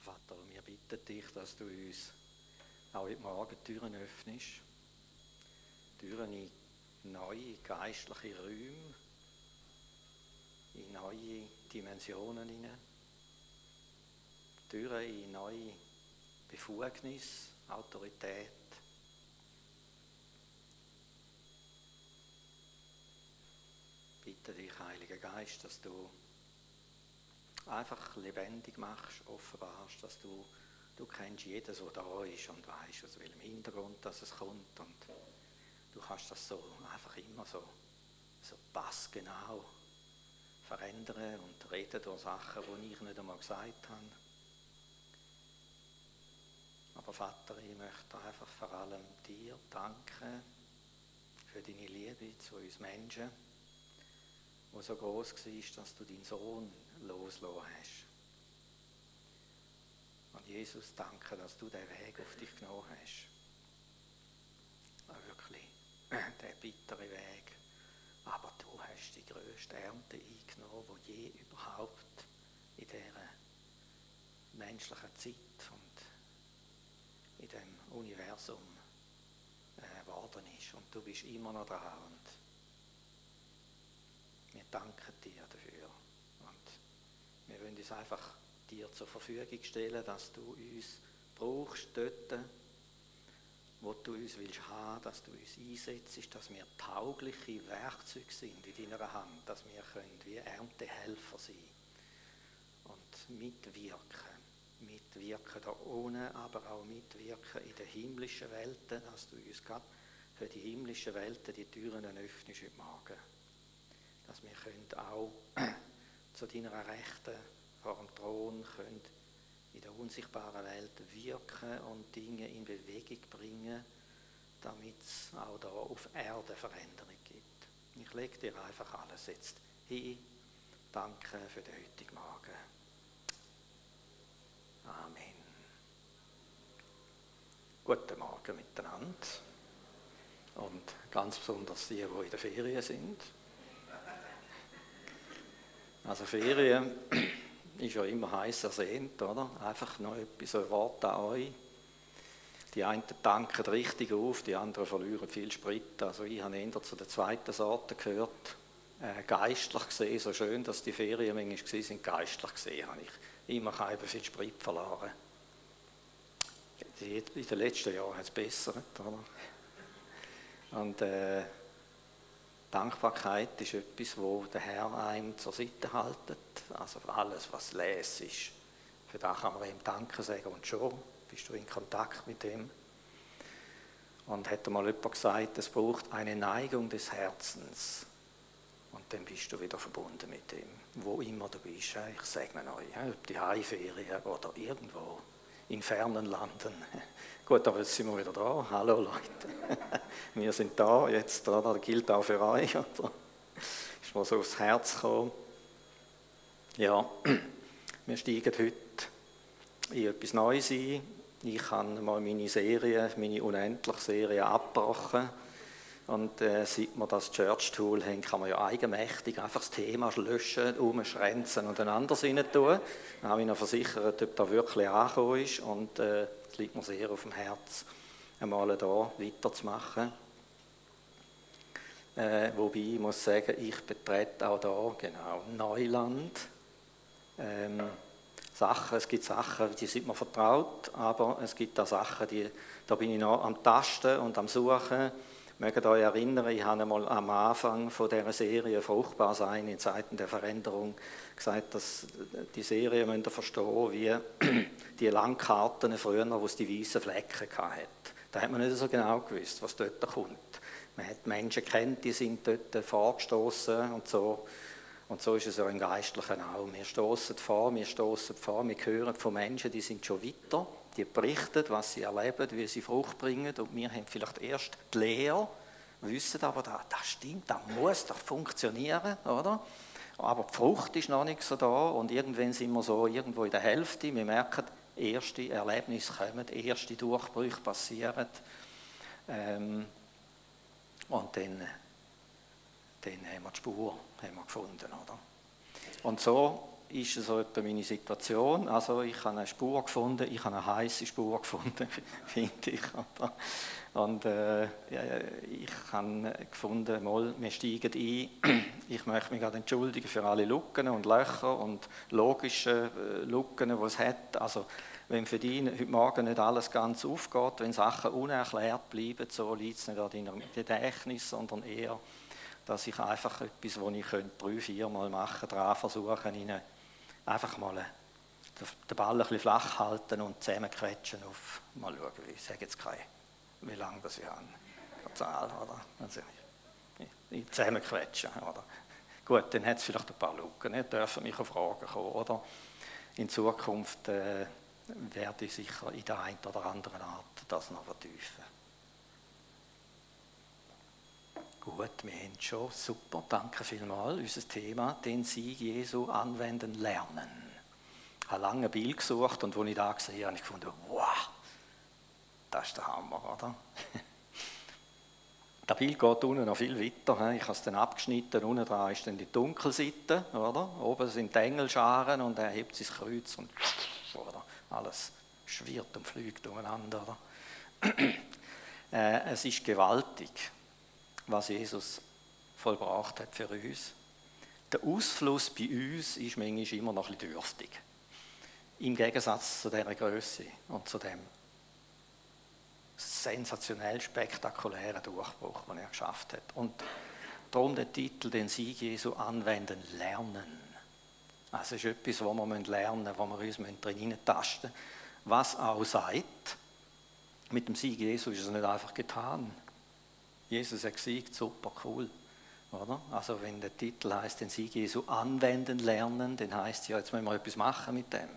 Ja, Vater, wir bitten dich, dass du uns auch heute Morgen Türen öffnest. Türen in neue geistliche Räume, in neue Dimensionen hinein. Türen in neue Befugnis, Autorität. Bitte dich, Heiliger Geist, dass du einfach lebendig machst, offenbarst, dass du, du kennst jedes, der da ist und weißt, aus welchem Hintergrund dass es kommt und du kannst das so einfach immer so, so passgenau verändern und reden durch Sachen, die ich nicht einmal gesagt habe. Aber Vater, ich möchte einfach vor allem dir danken für deine Liebe zu uns Menschen, die so groß war, dass du deinen Sohn losgelassen hast. Und Jesus, danke, dass du den Weg auf dich genommen hast. Wirklich, der bittere Weg. Aber du hast die größte Ernte eingenommen, die je überhaupt in dieser menschlichen Zeit und in dem Universum äh, geworden ist. Und du bist immer noch dran. Und wir danken dir dafür. Wir wollen uns einfach dir zur Verfügung stellen, dass du uns brauchst dort, wo du uns willst haben, dass du uns einsetzt, dass wir taugliche Werkzeuge sind in deiner Hand, dass wir können wie Erntehelfer sein und mitwirken. Mitwirken da ohne, aber auch mitwirken in der himmlischen Welt, dass du uns gerade für die himmlische Welt die Türen öffnest heute Morgen. Dass wir können auch zu deiner Rechten vor dem Thron können in der unsichtbaren Welt wirken und Dinge in Bewegung bringen, damit es auch da auf Erde Veränderung gibt. Ich lege dir einfach alles jetzt hin. Danke für den heutigen Morgen. Amen. Guten Morgen miteinander. Und ganz besonders die, die in der Ferien sind. Also Ferien ist ja immer heiß ersehnt, oder? Einfach noch etwas, Wort an euch. Die einen tanken richtig auf, die anderen verlieren viel Sprit. Also ich habe eher zu der zweiten Sorte gehört. Äh, geistlich gesehen, so schön, dass die Ferien manchmal sind, geistlich gesehen habe ich immer keinen viel Sprit verloren. In den letzten Jahren hat es besser, oder? Und äh, Dankbarkeit ist etwas, wo der Herr einem zur Seite haltet. Also alles, was les ist. Für das kann man ihm Danke sagen und schon bist du in Kontakt mit ihm. Und hat mal jemand gesagt, es braucht eine Neigung des Herzens. Und dann bist du wieder verbunden mit ihm. Wo immer du bist. Ich segne euch, ob die Heimferien oder irgendwo in fernen Landen. Gut, aber jetzt sind wir wieder da. Hallo Leute. Wir sind da jetzt, das gilt auch für euch. Oder? Ist mir so aufs Herz gekommen. Ja, wir steigen heute in etwas Neues ein. Ich habe mal meine Serie, meine unendliche Serie abgebrochen. Und äh, seit wir das Church Tool haben, kann man ja eigenmächtig einfach das Thema löschen, umschränzen und ein anderes rein tun. Dann habe ich noch versichert, ob das wirklich angekommen ist. Und äh, liegt mir sehr auf dem Herz, einmal da weiterzumachen. Äh, wobei ich muss sagen, ich betrete auch da genau Neuland. Ähm, Sachen, es gibt Sachen, die sind mir vertraut, aber es gibt auch Sachen, die, da bin ich noch am Tasten und am Suchen. Mögt euch erinnern, ich habe einmal am Anfang von dieser Serie Fruchtbar sein in Zeiten der Veränderung gesagt, dass die Serie müsst ihr verstehen, wie die Landkarten früher, wo es die weißen Flecken hatte. Da hat man nicht so genau gewusst, was dort kommt. Man hat Menschen kennt, die sind dort vorgestoßen und so. Und so ist es ja im Geistlichen auch. Wir stoßen vor, wir stoßen vor, wir hören von Menschen, die sind schon weiter, die berichten, was sie erleben, wie sie Frucht bringen. Und wir haben vielleicht erst die Lehre, wissen aber, das, das stimmt, das muss doch funktionieren, oder? Aber die Frucht ist noch nicht so da und irgendwann sind wir so irgendwo in der Hälfte. Wir merken, erste Erlebnisse kommen, erste Durchbrüche passieren. Ähm, und dann dann haben wir die Spur haben wir gefunden. Oder? Und so ist so etwa meine Situation. Also ich habe eine Spur gefunden, ich habe eine heiße Spur gefunden, finde ich. Und äh, ich habe gefunden, mal, wir steigen ein. Ich möchte mich gerade entschuldigen für alle Lücken und Löcher und logische äh, Lücken, die es hat. Also wenn für dich heute Morgen nicht alles ganz aufgeht, wenn Sachen unerklärt bleiben, so liegt es nicht an deinem Gedächtnis, sondern eher, dass ich einfach etwas, was ich könnte, drei, vier Mal machen daran versuchen, ihnen einfach mal den Ball ein bisschen flach halten und zusammenquetschen auf, mal schauen, ich sage jetzt keine, wie lange das ich habe, eine Zahl, oder? Also, zusammenquetschen, oder? Gut, dann hat es vielleicht ein paar Lücken, nicht? dürfen mich auf Fragen kommen, oder? In Zukunft äh, werde ich sicher in der einen oder anderen Art das noch vertiefen. Gut, wir haben schon, super, danke vielmals. Unser Thema, den Sieg Jesu anwenden lernen. Ich habe lange ein Bild gesucht und als ich da gesehen habe, habe ich gefunden, wow, das ist der Hammer, oder? Das Bild geht unten noch viel weiter. Ich habe es dann abgeschnitten. Unten dran ist dann die Dunkelseite, oder? Oben sind die Engelscharen und er hebt sein Kreuz und oder? alles schwirrt und fliegt umeinander. äh, es ist gewaltig, was Jesus vollbracht hat für uns. Der Ausfluss bei uns ist manchmal immer noch ein bisschen dürftig. Im Gegensatz zu dieser Größe und zu dem sensationell spektakulären Durchbruch, den er geschafft hat. Und darum der Titel, den Sieg Jesu anwenden, lernen. Also es ist etwas, was wir lernen müssen, wo wir uns drin tasten müssen. Was auch sagt, mit dem Sieg Jesu ist es nicht einfach getan. Jesus hat gesiegt, super cool. Oder? Also wenn der Titel heißt, den Sieg Jesu anwenden lernen, dann heißt es ja, jetzt müssen wir etwas machen mit dem.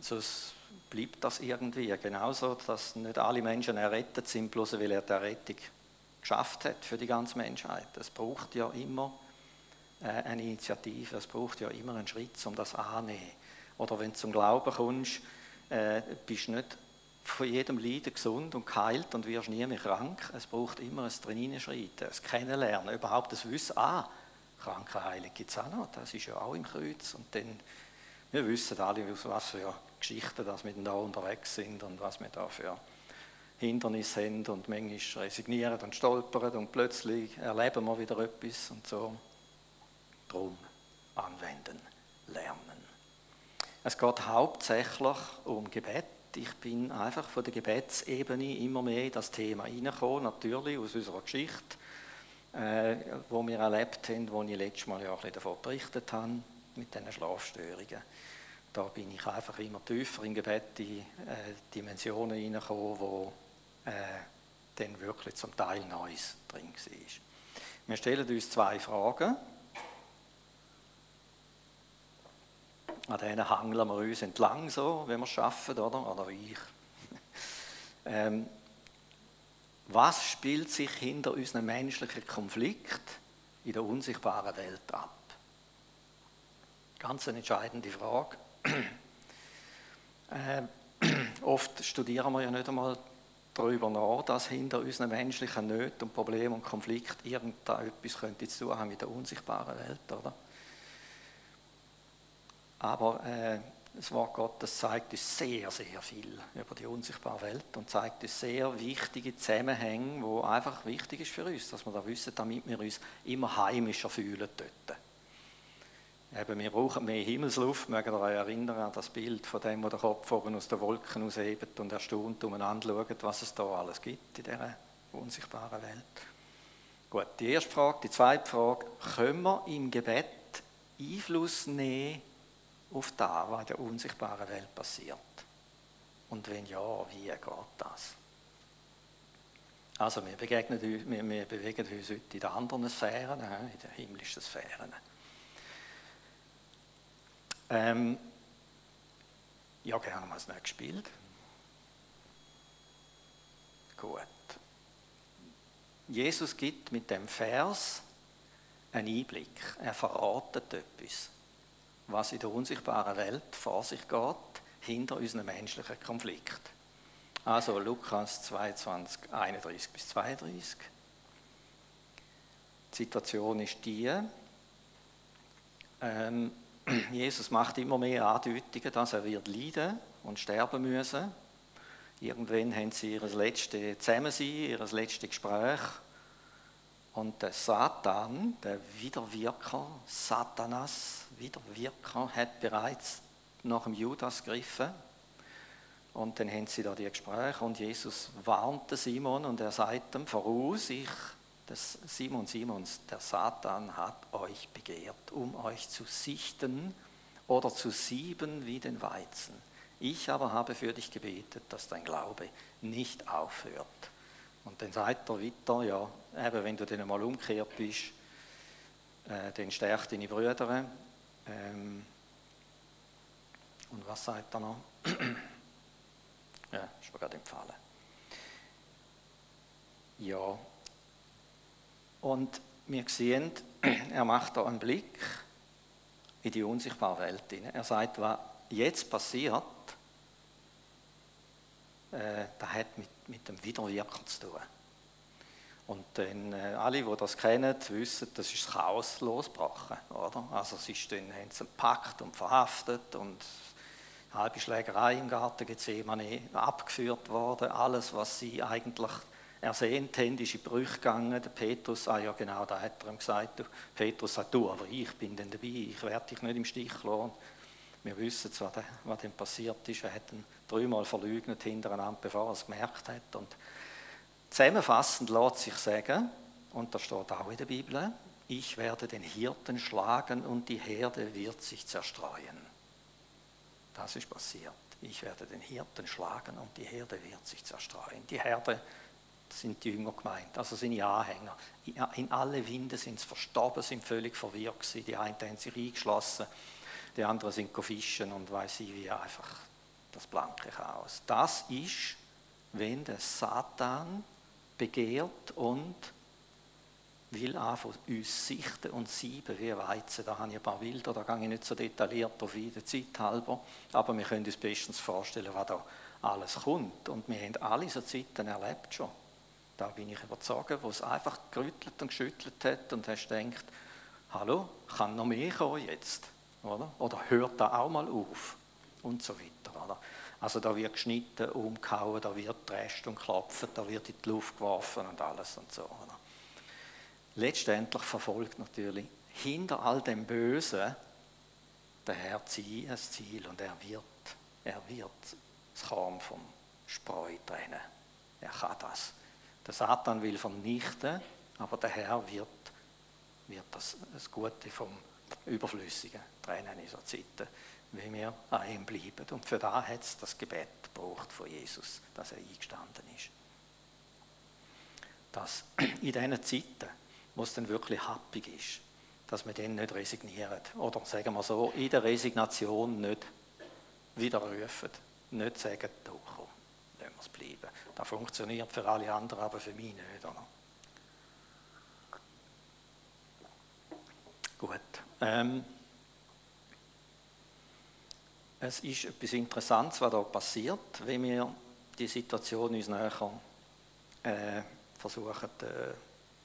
Sonst bleibt das irgendwie. Genauso, dass nicht alle Menschen errettet sind, bloß weil er die Errettung geschafft hat für die ganze Menschheit. Es braucht ja immer äh, eine Initiative. Es braucht ja immer einen Schritt, um das anzunehmen. Oder wenn du zum Glauben kommst, äh, bist du nicht von jedem Leiden gesund und geheilt und wirst nie mehr krank. Es braucht immer ein Drinschreiten, ein Kennenlernen, überhaupt das Wissen, ah, Krankenheilung gibt es auch noch, das ist ja auch im Kreuz. Und dann, wir wissen alle, was für Geschichten dass wir da unterwegs sind und was wir da für Hindernisse haben und manchmal resignieren und stolpern und plötzlich erleben wir wieder etwas und so drum anwenden, lernen. Es geht hauptsächlich um Gebet. Ich bin einfach von der Gebetsebene immer mehr in das Thema hineingekommen, natürlich aus unserer Geschichte, äh, wo wir erlebt haben, wo ich letztes Mal ja auch davon berichtet habe, mit diesen Schlafstörungen. Da bin ich einfach immer tiefer im Gebet in äh, Dimensionen hineingekommen, wo äh, dann wirklich zum Teil Neues drin war. Wir stellen uns zwei Fragen. An denen hangeln wir uns entlang, so, wenn wir es schaffen, oder? Oder ich. ähm, was spielt sich hinter unserem menschlichen Konflikt in der unsichtbaren Welt ab? Ganz eine entscheidende Frage. äh, oft studieren wir ja nicht einmal darüber nach, dass hinter unseren menschlichen Nöten und Problemen und Konflikten irgendetwas zu tun haben mit der unsichtbaren Welt, oder? Aber äh, das Wort Gottes zeigt uns sehr, sehr viel über die unsichtbare Welt und zeigt uns sehr wichtige Zusammenhänge, wo einfach wichtig ist für uns, dass wir da wissen, damit wir uns immer heimischer fühlen dort. Eben, wir brauchen mehr Himmelsluft. Mögen ihr euch erinnern an das Bild von dem, der Kopf oben aus den Wolken aushebt und erstaunt umeinander schaut, was es da alles gibt in dieser unsichtbaren Welt. Gut, die erste Frage. Die zweite Frage, können wir im Gebet Einfluss nehmen auf das, was in der unsichtbaren Welt passiert? Und wenn ja, wie geht das? Also wir, begegnen, wir, wir bewegen uns heute in den anderen Sphären, in den himmlischen Sphären. Ähm, ja, gerne mal das nächste Bild. Gut. Jesus gibt mit dem Vers einen Einblick. Er verratet etwas was in der unsichtbaren Welt vor sich geht, hinter unseren menschlichen Konflikt. Also Lukas 22, 31 bis 32. Die Situation ist die, ähm, Jesus macht immer mehr Andeutungen, dass er wird leiden und sterben müssen. Irgendwann haben sie ihr letztes Zusammensein, ihr letztes Gespräch. Und der Satan, der Widerwirker, Satanas, Widerwirker, hat bereits nach dem Judas gegriffen. Und dann haben sie da die Gespräche und Jesus warnte Simon und er sagt ihm voraus, ich, das Simon Simons, der Satan hat euch begehrt, um euch zu sichten oder zu sieben wie den Weizen. Ich aber habe für dich gebetet, dass dein Glaube nicht aufhört. Und dann sagt er weiter, ja, eben wenn du dann einmal umgekehrt bist, äh, dann stärkt deine Brüder. Ähm, und was sagt er noch? ja, ist mir gerade empfallen. Ja. Und wir sehen, er macht da einen Blick in die unsichtbare Welt hinein. Er sagt, was jetzt passiert, äh, das hat mit, mit dem Widerwirken zu tun. Und dann, äh, alle, die das kennen, wissen, das ist das Chaos losgebrochen. Oder? Also sie ist dann, haben sie gepackt und verhaftet und halbe Schlägerei im Garten Gethsemane abgeführt worden. Alles, was sie eigentlich ersehnt haben, ist in Brüche gegangen. Der Petrus, ah ja genau, da hat er ihm gesagt, Petrus sagt, du, aber ich bin dann dabei, ich werde dich nicht im Stich lassen. Wir wissen zwar, was dann passiert ist, er hat ihn dreimal verleugnet hintereinander, bevor er es gemerkt hat. Und zusammenfassend lässt sich sagen, und da steht auch in der Bibel, ich werde den Hirten schlagen und die Herde wird sich zerstreuen. Das ist passiert. Ich werde den Hirten schlagen und die Herde wird sich zerstreuen. Die Herde sind die Jünger gemeint, also seine Anhänger. In alle Winde sind sie verstorben, sind völlig verwirrt gewesen. Die einen haben sich eingeschlossen, die anderen sind fischen und weiß ich wie einfach das blanke Chaos. Das ist, wenn der Satan begehrt und will anfangen, uns sichten und sieben wie Weizen. Da habe ich ein paar Bilder, da gehe ich nicht so detailliert auf der Zeit halber, aber wir können uns bestens vorstellen, was da alles kommt. Und wir haben alle so Zeiten erlebt schon. Da bin ich überzeugt, wo es einfach gerüttelt und geschüttelt hat und hast gedacht, hallo, kann noch mehr kommen jetzt? Oder, oder hört da auch mal auf? Und so weiter. Oder? Also da wird geschnitten, umgehauen, da wird drescht und klopft, da wird in die Luft geworfen und alles und so. Letztendlich verfolgt natürlich hinter all dem Bösen der Herr ein Ziel und er wird, er wird das Korn vom Spreu trennen. Er kann das. Der Satan will vernichten, aber der Herr wird, wird das, das Gute vom Überflüssigen trennen in so Zeiten, wie wir an ihm bleiben. Und für da hat es das Gebet gebraucht von Jesus, dass er eingestanden ist. Dass in diesen Zeiten, wo es dann wirklich happig ist, dass wir dann nicht resignieren. Oder sagen wir so, in der Resignation nicht widerrufen. Nicht sagen, du komm, lassen wir es bleiben. Das funktioniert für alle anderen, aber für mich nicht. Oder? Gut. Ähm, es ist etwas Interessantes, was da passiert, wenn wir die Situation uns näher äh, versuchen äh,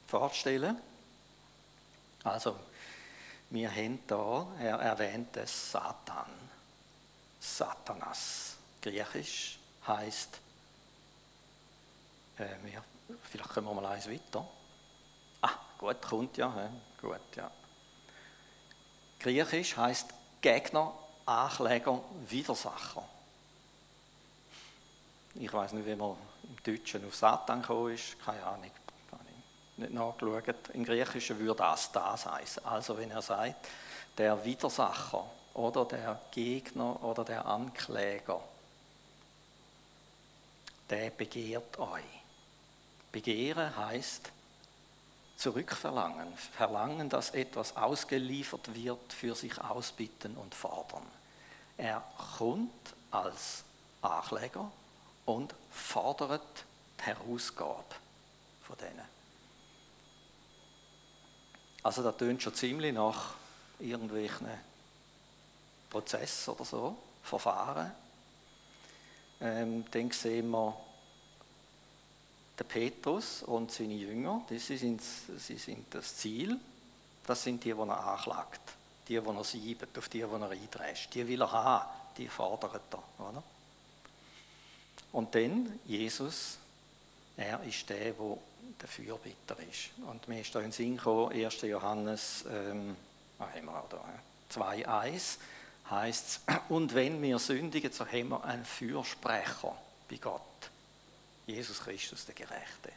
vorzustellen. Also, wir haben da, er erwähnt es Satan, Satanas. Griechisch heißt, äh, wir, vielleicht können wir mal eins weiter. Ah, gut, kommt ja, gut, ja. Griechisch heißt Gegner, Ankläger, Widersacher. Ich weiß nicht, wie man im Deutschen auf Satan gekommen ist, keine Ahnung, habe ich nicht nachgeschaut. Im Griechischen würde das das heißen. Also wenn er sagt, der Widersacher oder der Gegner oder der Ankläger, der begehrt euch. Begehren heißt zurückverlangen, verlangen, dass etwas ausgeliefert wird, für sich ausbitten und fordern. Er kommt als Ankläger und fordert die Herausgabe von denen. Also das tönt schon ziemlich nach irgendwelchen Prozessen oder so, Verfahren. Ähm, dann sehen wir der Petrus und seine Jünger, sie sind, sie sind das Ziel, das sind die, die er anklagt. Die, die er siebt, auf die, die er eindrescht. Die will er haben, die fordert er. Oder? Und dann, Jesus, er ist der, der der Fürbitter ist. Und mir ist da in den Sinn gekommen, 1. Johannes ähm, haben wir auch da, 2,1 heißt es, und wenn wir sündigen, so haben wir einen Fürsprecher bei Gott. Jesus Christus, der Gerechte.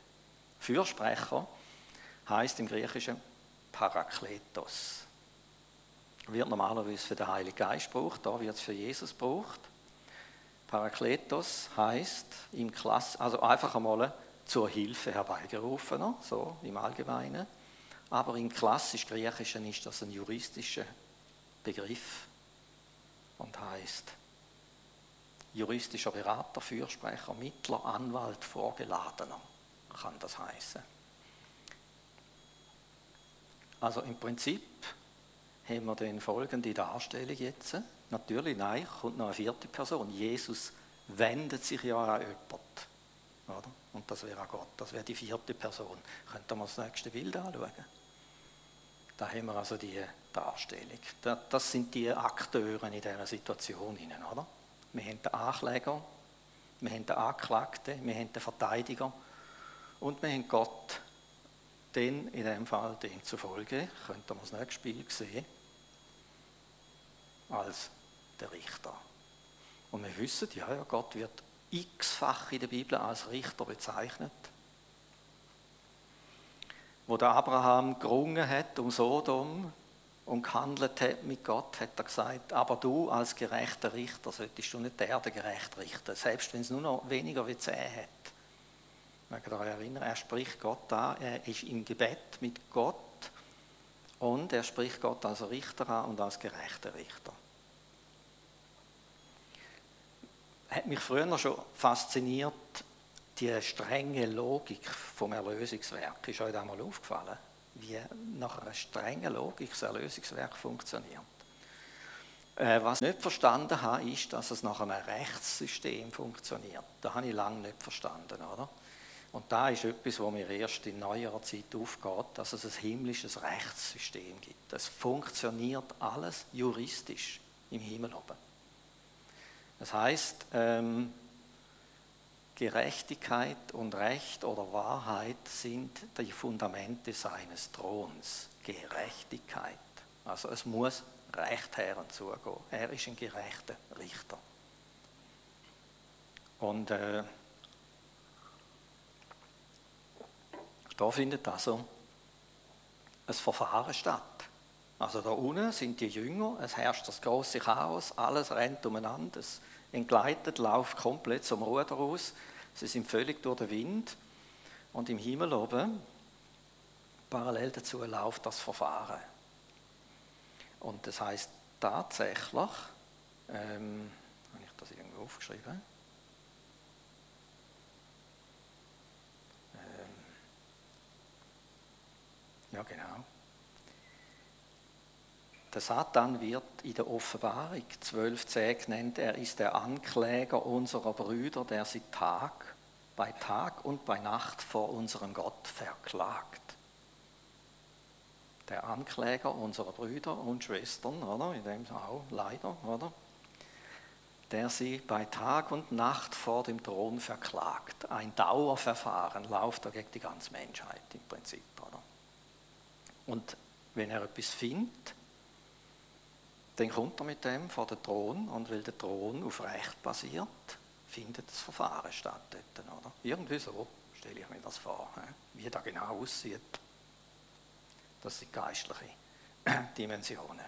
Fürsprecher heißt im Griechischen Parakletos. Wird normalerweise für den Heiligen Geist gebraucht, da wird es für Jesus gebraucht. Parakletos heißt im Klass, also einfach einmal zur Hilfe herbeigerufener, so im Allgemeinen. Aber im klassisch Griechischen ist das ein juristischer Begriff und heißt juristischer Berater, Fürsprecher, Mittler, Anwalt, Vorgeladener kann das heißen. Also im Prinzip haben wir dann folgende Darstellung jetzt. Natürlich, nein, kommt noch eine vierte Person. Jesus wendet sich ja an jemanden. Oder? Und das wäre auch Gott, das wäre die vierte Person. Könnten wir das nächste Bild anschauen? Da haben wir also die Darstellung. Das sind die Akteure in dieser Situation. Oder? Wir haben den Ankläger, wir haben den Anklagten, wir haben den Verteidiger und wir haben Gott, den in dem Fall demzufolge, könnte man das nächste Spiel sehen, als der Richter. Und wir wissen, ja, ja, Gott wird x-fach in der Bibel als Richter bezeichnet. Wo der Abraham gerungen hat um Sodom und gehandelt hat mit Gott, hat er gesagt, aber du als gerechter Richter solltest du nicht der Erde gerecht richten, selbst wenn es nur noch weniger wie zehn hat. Kann euch erinnern, er spricht Gott an, er ist im Gebet mit Gott und er spricht Gott als Richter an und als gerechter Richter. hat mich früher schon fasziniert, die strenge Logik vom Erlösungswerk. Ist euch das mal aufgefallen? Wie nach einer strengen Logik das Erlösungswerk funktioniert. Äh, was ich nicht verstanden habe, ist, dass es nach einem Rechtssystem funktioniert. Das habe ich lange nicht verstanden, oder? Und da ist etwas, wo mir erst in neuerer Zeit aufgeht, dass es ein himmlisches Rechtssystem gibt. Es funktioniert alles juristisch im Himmel oben. Das heißt, ähm, Gerechtigkeit und Recht oder Wahrheit sind die Fundamente seines Throns. Gerechtigkeit. Also es muss Recht Herren zugehen. Er ist ein gerechter Richter. Und äh, da findet also ein Verfahren statt. Also da unten sind die Jünger, es herrscht das große Chaos, alles rennt umeinander, es entgleitet, läuft komplett zum Ruder aus. Sie sind völlig durch den Wind. Und im Himmel oben, parallel dazu, läuft das Verfahren. Und das heißt tatsächlich, ähm, habe ich das irgendwo aufgeschrieben? Ja, genau. Der Satan wird in der Offenbarung 12.10 genannt, er ist der Ankläger unserer Brüder, der sie Tag bei Tag und bei Nacht vor unserem Gott verklagt. Der Ankläger unserer Brüder und Schwestern, oder? In dem auch leider, oder? Der sie bei Tag und Nacht vor dem Thron verklagt. Ein Dauerverfahren läuft da gegen die ganze Menschheit im Prinzip? Und wenn er etwas findet, dann kommt er mit dem vor den Thron und weil der Thron auf Recht basiert, findet das Verfahren statt dort, oder? Irgendwie so stelle ich mir das vor, wie das genau aussieht. Das sind geistliche Dimensionen.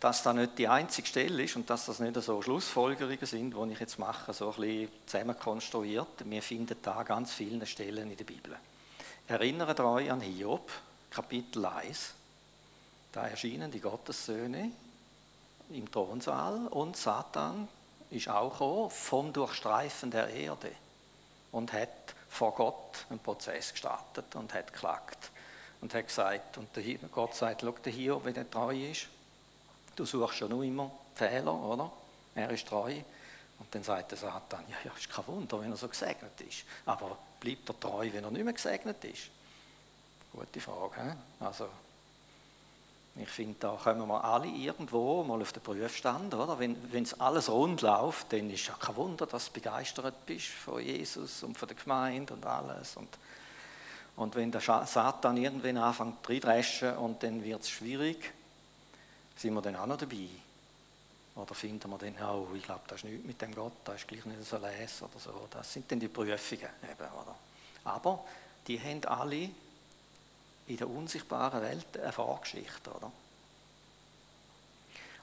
Dass das nicht die einzige Stelle ist und dass das nicht so Schlussfolgerungen sind, die ich jetzt mache, so ein bisschen zusammenkonstruiert. Wir finden da ganz viele Stellen in der Bibel. Erinnert euch an Hiob, Kapitel 1. Da erschienen die Gottessöhne im Thronsaal und Satan ist auch vom Durchstreifen der Erde und hat vor Gott einen Prozess gestartet und hat geklagt und hat gesagt, und Gott sagt, schau dir hier, wenn er treu ist, du suchst schon nur immer Fehler, oder? Er ist treu. Und dann sagt der Satan, ja, ja, ist kein Wunder, wenn er so gesegnet ist. Aber bleibt er treu, wenn er nicht mehr gesegnet ist? Gute Frage. He? Also Ich finde, da kommen wir alle irgendwo mal auf den Prüfstand, oder? Wenn es alles rund läuft, dann ist ja kein Wunder, dass du begeistert bist von Jesus und von der Gemeinde und alles. Und, und wenn der Satan irgendwann anfängt zu dreschen und dann wird es schwierig, sind wir dann auch noch dabei? Oder finden wir dann, oh, ich glaube, das ist nichts mit dem Gott, das ist gleich nicht so les oder so. Das sind dann die Prüfungen eben, oder? Aber die haben alle in der unsichtbaren Welt eine Vorgeschichte, oder?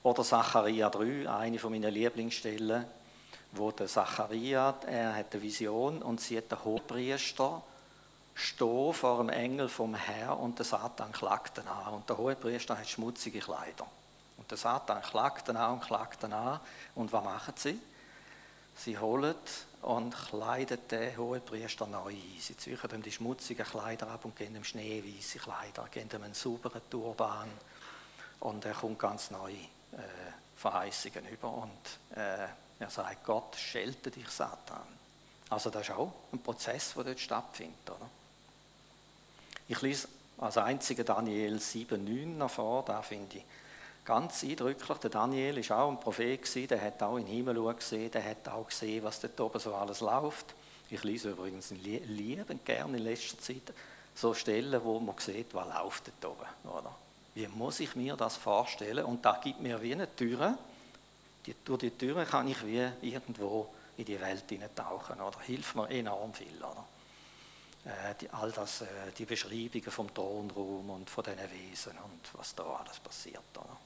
Oder Zacharia 3, eine von meinen Lieblingsstellen, wo der Zacharia, er hat eine Vision und sieht den Hohepriester stehen vor dem Engel vom Herr und der Satan klagt ihn an. Und der Hohepriester hat schmutzige Kleider. Und der Satan klagt ihn an und klagt ihn an. Und was machen sie? Sie holen und kleiden den hohen Priester neu ein. Sie ziehen ihm die schmutzigen Kleider ab und geben ihm schneeweiße Kleider, geben ihm einen sauberen Turban und er kommt ganz neu äh, Verheißungen über und äh, er sagt, Gott schelte dich Satan. Also das ist auch ein Prozess, der dort stattfindet. Oder? Ich lese als einziger Daniel 7,9 nach vor, da finde ich Ganz eindrücklich, der Daniel ist auch ein Prophet der hat auch in den Himmel gesehen, der hat auch gesehen, was dort oben so alles läuft. Ich lese übrigens liebend gerne in letzter Zeit so Stellen, wo man sieht, was läuft dort oben. Oder? Wie muss ich mir das vorstellen? Und da gibt mir wie eine Tür. Die, durch die Tür kann ich wie irgendwo in die Welt tauchen. Oder hilft mir enorm viel. Oder? Äh, die, all das, äh, die Beschreibungen vom Thronraum und von diesen Wesen und was da alles passiert. Oder?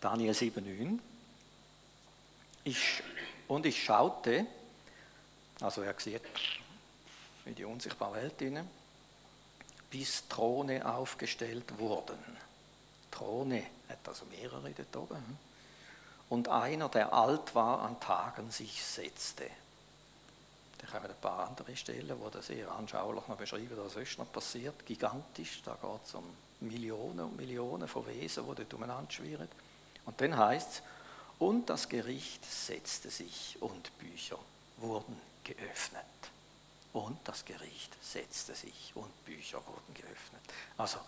Daniel 7,9. Ich, und ich schaute, also er sieht in die unsichtbare Welt hinein, bis Throne aufgestellt wurden. Throne hat also mehrere dort oben. Hm? Und einer, der alt war an Tagen, sich setzte. Da kommen ein paar andere Stellen, wo das sehr anschaulich noch beschreiben, was sonst noch passiert. Gigantisch, da geht es um Millionen und Millionen von Wesen, die dort umeinander schwirren. Und dann heißt es, und das Gericht setzte sich und Bücher wurden geöffnet. Und das Gericht setzte sich und Bücher wurden geöffnet. Also,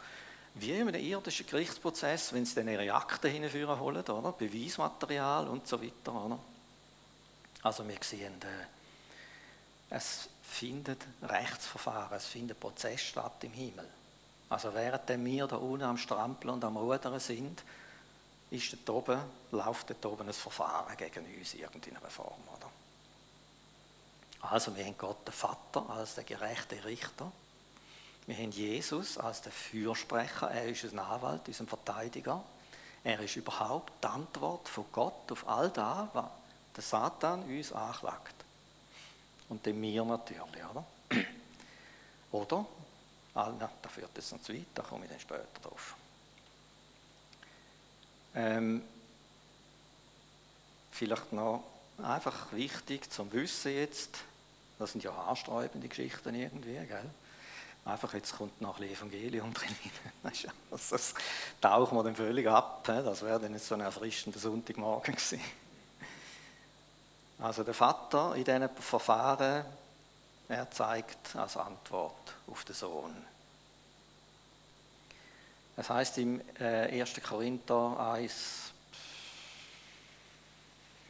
wie in einem irdischen Gerichtsprozess, wenn sie dann ihre Akten hinführen holen, oder? Beweismaterial und so weiter. Oder? Also wir sehen, äh, es findet Rechtsverfahren, es findet Prozess statt im Himmel. Also während wir da unten am Strampeln und am Rudern sind, ist dort oben, läuft dort oben ein Verfahren gegen uns, irgendeine Form. Oder? Also wir haben Gott den Vater als der gerechte Richter. Wir haben Jesus als der Fürsprecher, er ist ein Anwalt, unser Verteidiger. Er ist überhaupt die Antwort von Gott auf all das, was der Satan uns anklagt. Und dem mir natürlich, oder? Oder? Ah, na, da führt es noch zu weit, da komme ich dann später drauf. Ähm, vielleicht noch einfach wichtig zum Wissen jetzt, das sind ja anstreibende Geschichten irgendwie, gell? Einfach jetzt kommt noch ein Evangelium drin. Das, das tauchen wir dann völlig ab. Das wäre dann jetzt so ein erfrischender Sonntagmorgen gewesen. Also der Vater in diesen Verfahren, er zeigt als Antwort auf den Sohn. Es heißt im 1. Äh, Korinther 1,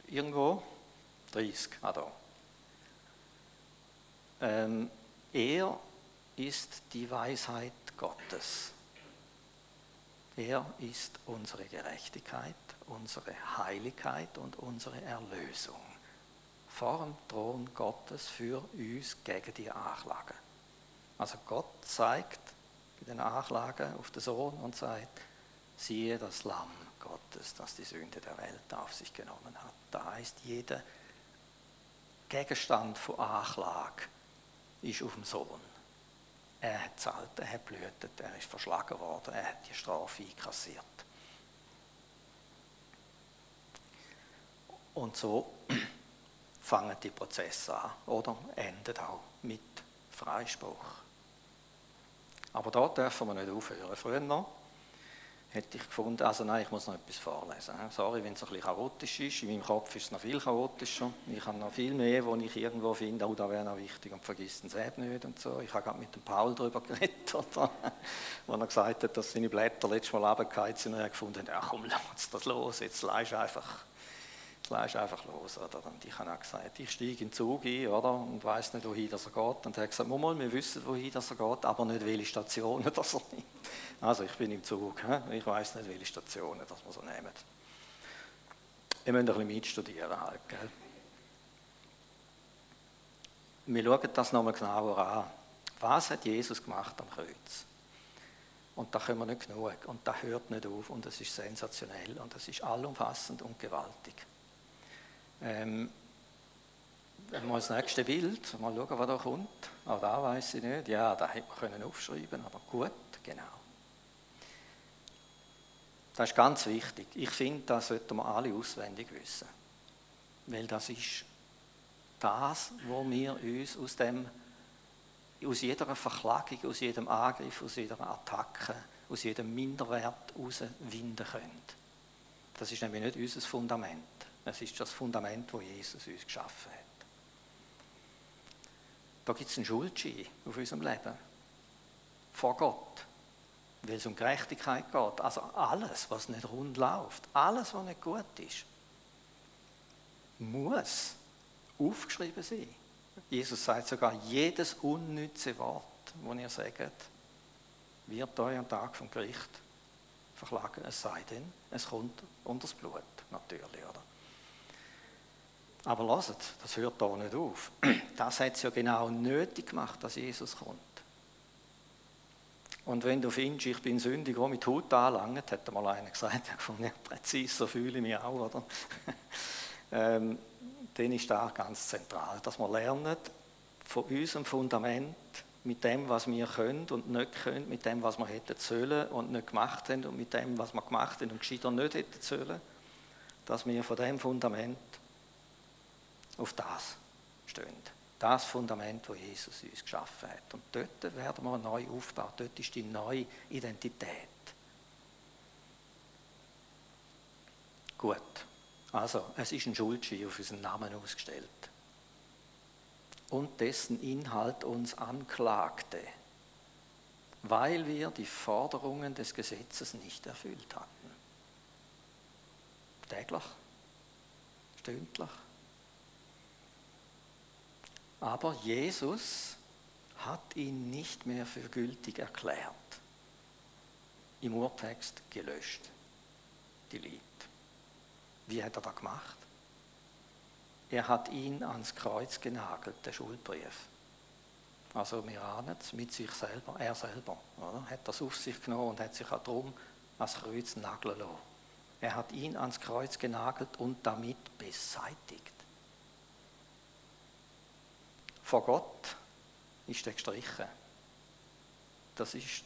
irgendwo, 30, ah da. Ähm, er ist die Weisheit Gottes. Er ist unsere Gerechtigkeit, unsere Heiligkeit und unsere Erlösung. Vor dem Thron Gottes für uns gegen die Anklage. Also Gott zeigt bei den Anklagen auf den Sohn und sagt, siehe das Lamm Gottes, das die Sünde der Welt auf sich genommen hat. Da heißt jeder Gegenstand von Anklage ist auf dem Sohn. Er hat zahlt, er hat blühtet, er ist verschlagen worden, er hat die Strafe einkassiert. Und so fangen die Prozesse an oder enden auch mit Freispruch. Aber da dürfen wir nicht aufhören. Früher noch hätte ich gefunden, also nein, ich muss noch etwas vorlesen. Sorry, wenn es ein bisschen chaotisch ist. In meinem Kopf ist es noch viel chaotischer. Ich habe noch viel mehr, wo ich irgendwo finde, oh, da wäre noch wichtig und vergiss den Seeb nicht und so. Ich habe gerade mit dem Paul darüber geredet, oder? wo er gesagt hat, dass seine Blätter letztes Mal runtergefallen sind und er gefunden hat, ja komm, lass das los, jetzt leist einfach lässt einfach los. Oder? Und ich habe auch gesagt, ich steige in den Zug ein oder? und weiß nicht, wohin das er geht. Und er hat gesagt, mal, wir wissen, wohin das er geht, aber nicht, welche Stationen das er nimmt. Also ich bin im Zug, he? ich weiß nicht, welche Stationen das wir so nehmen. Wir müssen ein bisschen mitstudieren halt, gell? Wir schauen das nochmal genauer an. Was hat Jesus gemacht am Kreuz? Und da können wir nicht genug. Und da hört nicht auf. Und es ist sensationell. Und es ist allumfassend und gewaltig. Ähm, mal das nächste Bild, mal schauen, was da kommt. Auch da weiß ich nicht. Ja, da hätte man können aufschreiben, aber gut, genau. Das ist ganz wichtig. Ich finde, das sollten wir alle auswendig wissen. Weil das ist das, wo wir uns aus, dem, aus jeder Verklagung, aus jedem Angriff, aus jeder Attacke, aus jedem Minderwert herauswinden können. Das ist nämlich nicht unser Fundament. Es ist das Fundament, wo Jesus uns geschaffen hat. Da gibt es einen Schuldschein auf unserem Leben. Vor Gott. Weil es um Gerechtigkeit geht. Also alles, was nicht rund läuft, alles, was nicht gut ist, muss aufgeschrieben sein. Jesus sagt sogar, jedes unnütze Wort, das ihr sagt, wird euch am Tag vom Gericht verklagen. Es sei denn, es kommt unter das Blut, natürlich, oder? Aber lasst, das hört da nicht auf. Das hat es ja genau nötig gemacht, dass Jesus kommt. Und wenn du findest, ich bin sündig, auch mit Haut anlangt, hat mal einer gesagt, ich fand, ja, präzise, so fühle ich mich auch, oder? ähm, dann ist da ganz zentral, dass wir lernen, von unserem Fundament, mit dem, was wir können und nicht können, mit dem, was wir hätten sollen und nicht gemacht haben und mit dem, was wir gemacht haben und gescheiter nicht hätten sollen, dass wir von dem Fundament auf das stehen. Das Fundament, das Jesus uns geschaffen hat. Und dort werden wir neu aufbauen. Dort ist die neue Identität. Gut. Also, es ist ein Schuldschein auf unseren Namen ausgestellt. Und dessen Inhalt uns anklagte, weil wir die Forderungen des Gesetzes nicht erfüllt hatten. Täglich, stündlich, aber Jesus hat ihn nicht mehr für gültig erklärt. Im Urtext gelöscht. Delete. Wie hat er das gemacht? Er hat ihn ans Kreuz genagelt, der Schuldbrief. Also wir ahnen es mit sich selber, er selber, oder? hat das auf sich genommen und hat sich auch darum ans Kreuz nageln lassen. Er hat ihn ans Kreuz genagelt und damit beseitigt. Vor Gott ist er gestrichen. Das ist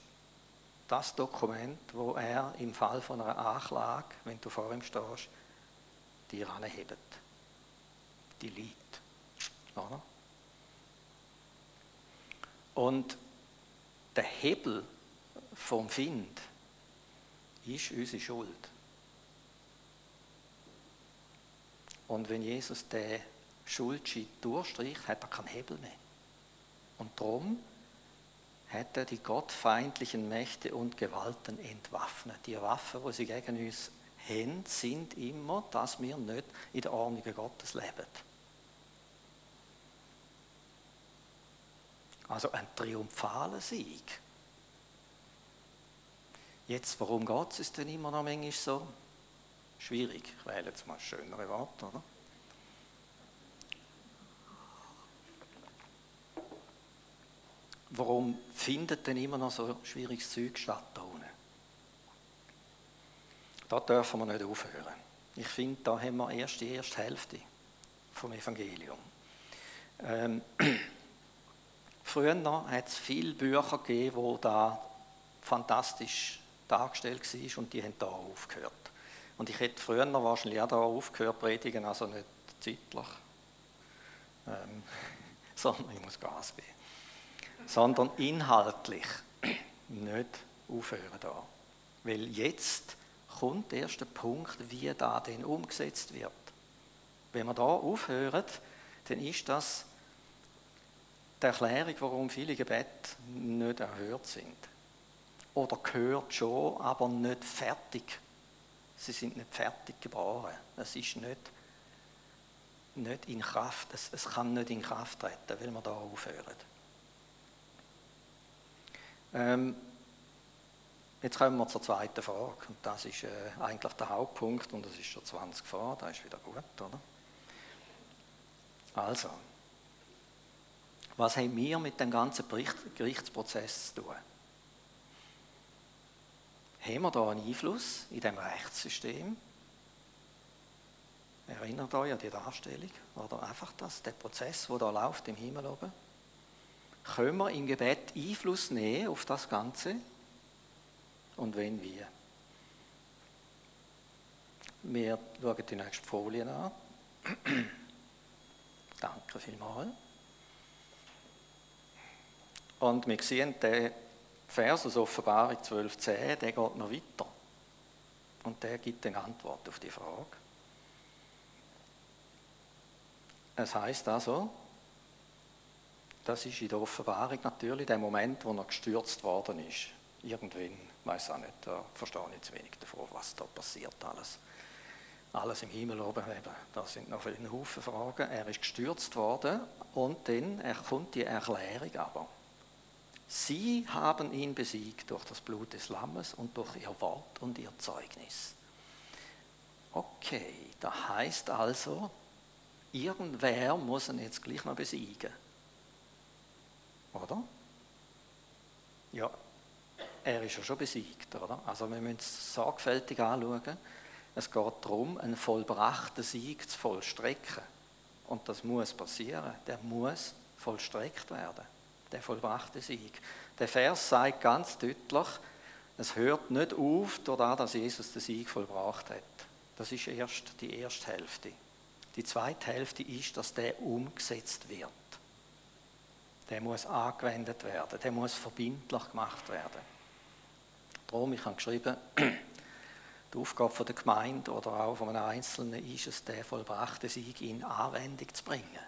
das Dokument, wo er im Fall von einer Anklage, wenn du vor ihm stehst, dir anhebt. Die Lied. Oder? Und der Hebel vom Find ist unsere Schuld. Und wenn Jesus den Schuldschein durchstreicht, hat er keinen Hebel mehr. Und darum hat er die gottfeindlichen Mächte und Gewalten entwaffnet. Die Waffen, die sie gegen uns haben, sind immer, dass wir nicht in der Ordnung Gottes leben. Also ein triumphaler Sieg. Jetzt, warum geht es denn immer noch manchmal so? Schwierig. Ich wähle jetzt mal schönere Worte, oder? Warum findet denn immer noch so schwieriges Zeug statt da unten? Da dürfen wir nicht aufhören. Ich finde, da haben wir erst die erste Hälfte vom Evangelium. Ähm, früher hat es viele Bücher gegeben, wo da fantastisch dargestellt war und die haben da aufgehört. Und ich hätte früher wahrscheinlich auch da aufgehört predigen, also nicht zeitlich, ähm, sondern ich muss Gas geben sondern inhaltlich nicht aufhören da. Weil jetzt kommt der erste Punkt, wie da denn umgesetzt wird. Wenn wir da aufhören, dann ist das die Erklärung, warum viele Gebete nicht erhört sind. Oder gehört schon, aber nicht fertig. Sie sind nicht fertig geboren. Es ist nicht, nicht in Kraft. Es, es kann nicht in Kraft treten, weil wir da aufhören. Ähm, jetzt kommen wir zur zweiten Frage. Und das ist äh, eigentlich der Hauptpunkt und das ist schon 20 vor, das ist wieder gut, oder? Also, was haben wir mit dem ganzen Gerichtsprozess zu tun? Haben wir da einen Einfluss in dem Rechtssystem? Erinnert euch an die Darstellung oder einfach das, der Prozess, der da läuft im Himmel oben? Können wir im Gebet Einfluss nehmen auf das Ganze? Und wenn wie? Wir schauen die nächste Folie an. Danke vielmals. Und wir sehen, der Vers aus Offenbarung 12,10, der geht noch weiter. Und der gibt eine Antwort auf die Frage. Es heißt also, das ist in der Offenbarung natürlich der Moment, wo er gestürzt worden ist. Irgendwann, weiß auch nicht, da verstehe ich zu wenig davon, was da passiert alles. Alles im Himmel oben eben, da sind noch viele Haufen Fragen. Er ist gestürzt worden und dann kommt die Erklärung aber. Sie haben ihn besiegt durch das Blut des Lammes und durch ihr Wort und ihr Zeugnis. Okay, da heißt also, irgendwer muss ihn jetzt gleich noch besiegen. Oder? Ja, er ist ja schon besiegt, oder? Also wir müssen es sorgfältig anschauen. Es geht darum, einen vollbrachten Sieg zu vollstrecken. Und das muss passieren. Der muss vollstreckt werden der vollbrachte Sieg. Der Vers sagt ganz deutlich, es hört nicht auf, dadurch, dass Jesus den Sieg vollbracht hat. Das ist erst die erste Hälfte. Die zweite Hälfte ist, dass der umgesetzt wird. Der muss angewendet werden, der muss verbindlich gemacht werden. Darum, ich habe geschrieben, die Aufgabe der Gemeinde oder auch von einem Einzelnen ist es, den vollbrachten Sieg in Anwendung zu bringen.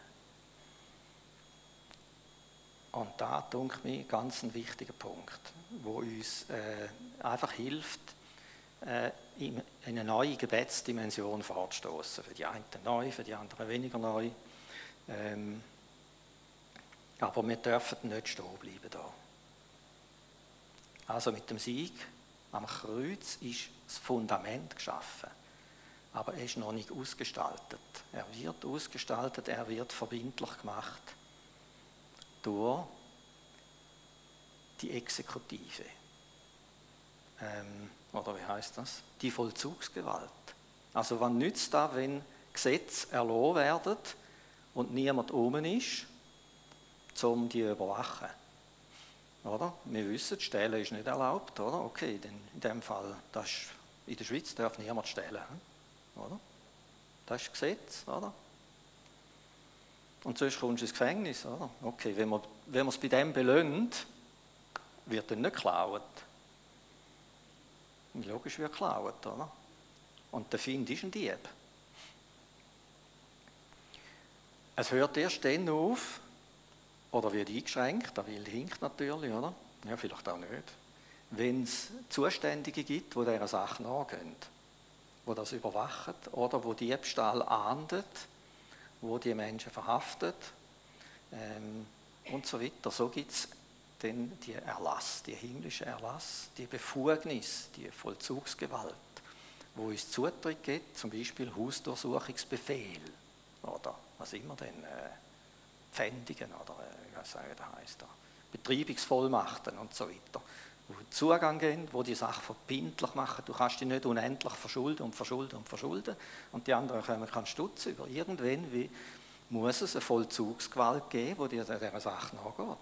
Und da denke ich ganz ein wichtiger Punkt, wo uns äh, einfach hilft, äh, in eine neue Gebetsdimension vorzustoßen. Für die einen neu, für die anderen weniger neu. Ähm, aber wir dürfen nicht stehen bleiben da. Also mit dem Sieg am Kreuz ist das Fundament geschaffen. Aber er ist noch nicht ausgestaltet. Er wird ausgestaltet, er wird verbindlich gemacht durch die Exekutive. Ähm, oder wie heißt das? Die Vollzugsgewalt. Also wann nützt das, wenn Gesetze erlassen werden und niemand oben ist, um die zu überwachen? Oder? Wir wissen, Stehlen ist nicht erlaubt, oder? Okay, denn in dem Fall, das in der Schweiz darf niemand stehlen, oder? Das ist Gesetz, oder? Und sonst kommst du ins Gefängnis. Oder? Okay, wenn man, wenn man es bei dem belöhnt, wird dann nicht geklaut. Logisch wird geklaut, oder? Und der Find ist ein Dieb. Es hört erst dann auf, oder wird eingeschränkt, der Wild hinkt natürlich, oder? Ja, vielleicht auch nicht. Wenn es Zuständige gibt, die dieser Sache nachgehen, die das überwachen oder wo Diebstahl ahndet, wo die Menschen verhaftet ähm, und so weiter. So gibt es dann die Erlass, die himmlische Erlass, die Befugnis, die Vollzugsgewalt, wo uns Zutritt gibt, zum Beispiel Hausdurchsuchungsbefehl oder was immer denn, äh, Pfändigen oder äh, was sagen da heißt da, Betreibungsvollmachten und so weiter wo Zugang geben, wo die Sache verbindlich machen. Du kannst dich nicht unendlich verschulden und verschulden und verschulden und die anderen kommen keinen Stutz über. Irgendwann wie, muss es eine Vollzugsgewalt geben, die dir dieser Sache nachgeht.